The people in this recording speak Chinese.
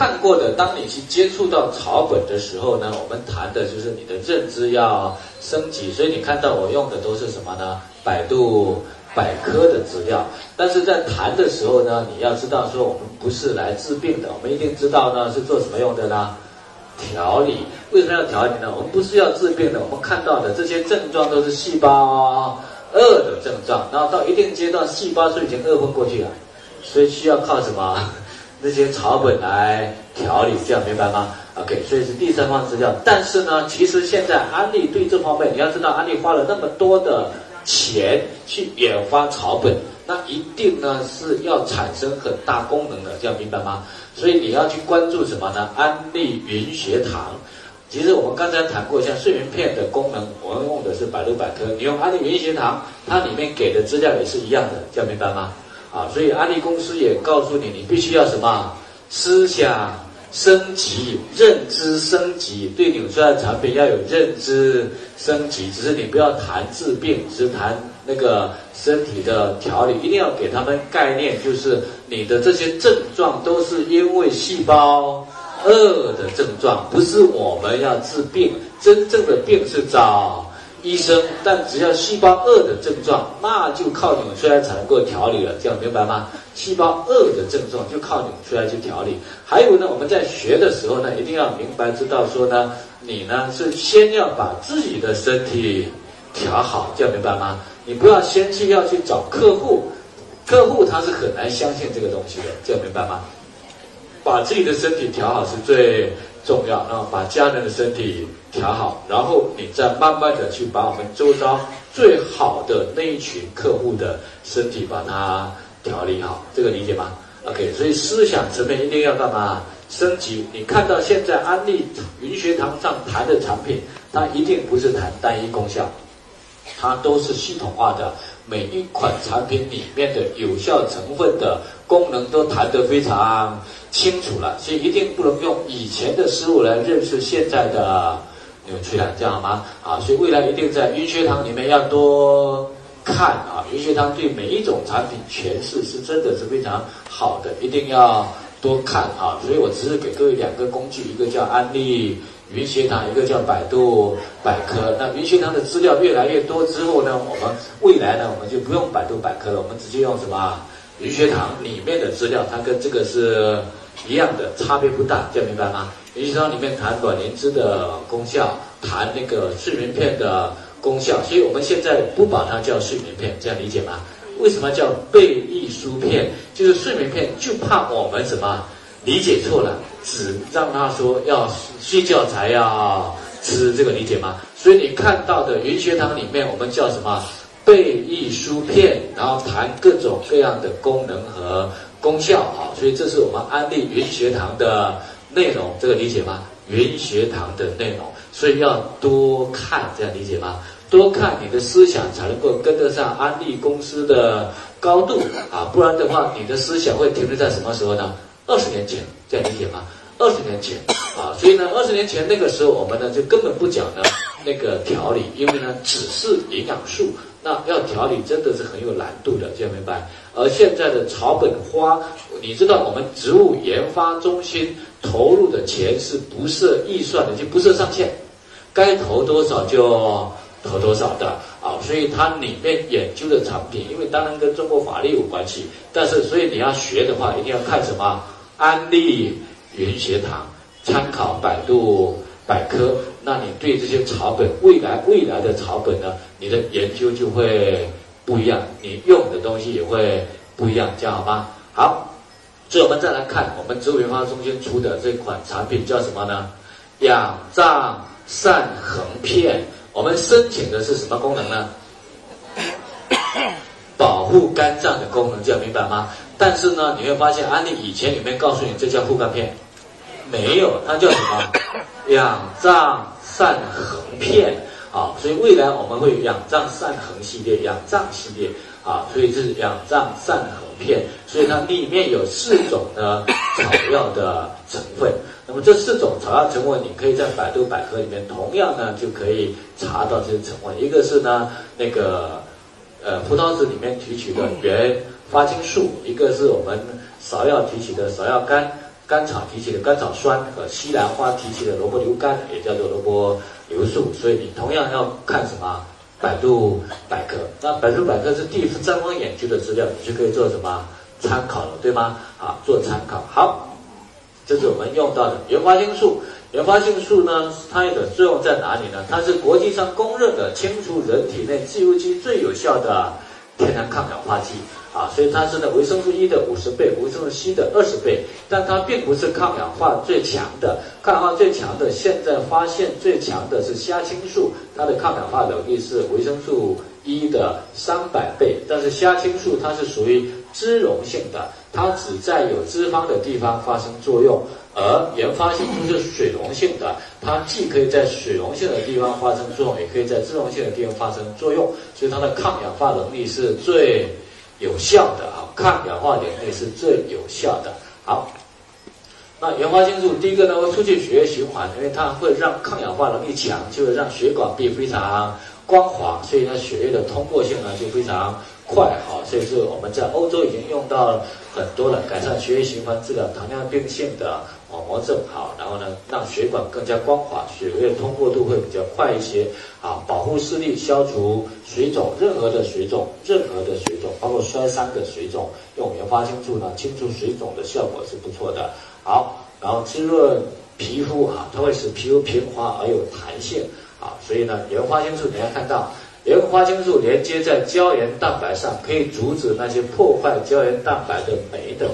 看过的，当你去接触到草本的时候呢，我们谈的就是你的认知要升级。所以你看到我用的都是什么呢？百度百科的资料。但是在谈的时候呢，你要知道说，我们不是来治病的，我们一定知道呢是做什么用的呢？调理。为什么要调理呢？我们不是要治病的，我们看到的这些症状都是细胞饿的症状，然后到一定阶段，细胞是已经饿昏过去了，所以需要靠什么？那些草本来调理，这样明白吗？OK，所以是第三方资料。但是呢，其实现在安利对这方面，你要知道，安利花了那么多的钱去研发草本，那一定呢是要产生很大功能的，这样明白吗？所以你要去关注什么呢？安利云学堂。其实我们刚才谈过，像睡眠片的功能，我们用的是百度百科。你用安利云学堂，它里面给的资料也是一样的，这样明白吗？啊，所以安利公司也告诉你，你必须要什么思想升级、认知升级，对纽崔莱产品要有认知升级。只是你不要谈治病，只谈那个身体的调理，一定要给他们概念，就是你的这些症状都是因为细胞恶的症状，不是我们要治病，真正的病是找。医生，但只要细胞恶的症状，那就靠纽崔莱才能够调理了，这样明白吗？细胞恶的症状就靠纽崔莱去调理。还有呢，我们在学的时候呢，一定要明白知道说呢，你呢是先要把自己的身体调好，这样明白吗？你不要先去要去找客户，客户他是很难相信这个东西的，这样明白吗？把自己的身体调好是最重要，然后把家人的身体调好，然后你再慢慢的去把我们周遭最好的那一群客户的身体把它调理好，这个理解吗？OK，所以思想层面一定要干嘛？升级。你看到现在安利云学堂上谈的产品，它一定不是谈单一功效，它都是系统化的，每一款产品里面的有效成分的功能都谈得非常。清楚了，所以一定不能用以前的思路来认识现在的纽崔莱，这样好吗？啊，所以未来一定在云学堂里面要多看啊，云学堂对每一种产品诠释是真的是非常好的，一定要多看啊。所以我只是给各位两个工具，一个叫安利云学堂，一个叫百度百科。那云学堂的资料越来越多之后呢，我们未来呢，我们就不用百度百科了，我们直接用什么云学堂里面的资料，它跟这个是。一样的差别不大，这样明白吗？云学堂里面谈卵磷脂的功效，谈那个睡眠片的功效，所以我们现在不把它叫睡眠片，这样理解吗？为什么叫贝利舒片？就是睡眠片，就怕我们什么理解错了，只让他说要睡觉才要吃，这个理解吗？所以你看到的云学堂里面，我们叫什么贝利舒片，然后谈各种各样的功能和。功效好，所以这是我们安利云学堂的内容，这个理解吗？云学堂的内容，所以要多看，这样理解吗？多看你的思想才能够跟得上安利公司的高度啊，不然的话，你的思想会停留在什么时候呢？二十年前，这样理解吗？二十年前啊，所以呢，二十年前那个时候，我们呢就根本不讲呢那个调理，因为呢只是营养素。那要调理真的是很有难度的，这样明白？而现在的草本花，你知道我们植物研发中心投入的钱是不设预算的，就不设上限，该投多少就和多少的啊。所以它里面研究的产品，因为当然跟中国法律有关系，但是所以你要学的话，一定要看什么安利云学堂，参考百度。百科，那你对这些草本未来未来的草本呢？你的研究就会不一样，你用的东西也会不一样，这样好吗？好，所以我们再来看我们植物研发中心出的这款产品叫什么呢？氧藏散衡片。我们申请的是什么功能呢？保护肝脏的功能，这样明白吗？但是呢，你会发现安利以前有没有告诉你这叫护肝片，没有，它叫什么？养脏散衡片啊，所以未来我们会氧藏散衡系列、仰仗系列啊，所以这是仰仗散衡片，所以它里面有四种的草药的成分。那么这四种草药成分，你可以在百度百科里面同样呢就可以查到这些成分。一个是呢那个呃葡萄籽里面提取的原花青素，一个是我们芍药提取的芍药苷。甘草提起的甘草酸和西兰花提起的萝卜硫苷，也叫做萝卜硫素。所以你同样要看什么？百度百科。那百度百科是地方方研究的资料，你就可以做什么参考了，对吗？啊，做参考。好，这是我们用到的原发性素。原发性素呢，它的作用在哪里呢？它是国际上公认的清除人体内自由基最有效的天然抗氧化剂。啊，所以它是呢维生素 E 的五十倍，维生素 C 的二十倍，但它并不是抗氧化最强的，抗氧化最强的，现在发现最强的是虾青素，它的抗氧化能力是维生素 E 的三百倍，但是虾青素它是属于脂溶性的，它只在有脂肪的地方发生作用，而原发性素是水溶性的，它既可以在水溶性的地方发生作用，也可以在脂溶性的地方发生作用，所以它的抗氧化能力是最。有效的啊，抗氧化能力是最有效的。好，那原发性素第一个呢会促进血液循环，因为它会让抗氧化能力强，就会让血管壁非常光滑，所以呢血液的通过性呢就非常快。好，所以是我们在欧洲已经用到很多了，改善血液循环，治疗糖尿病性的。网膜症好，然后呢，让血管更加光滑，血液通过度会比较快一些。啊，保护视力，消除水肿，任何的水肿，任何的水肿，包括摔伤的水肿，用原发性素呢，清除水肿的效果是不错的。好，然后滋润皮肤啊，它会使皮肤平滑而有弹性。啊，所以呢，原发性素你要看到，原发性素连接在胶原蛋白上，可以阻止那些破坏胶原蛋白的酶的。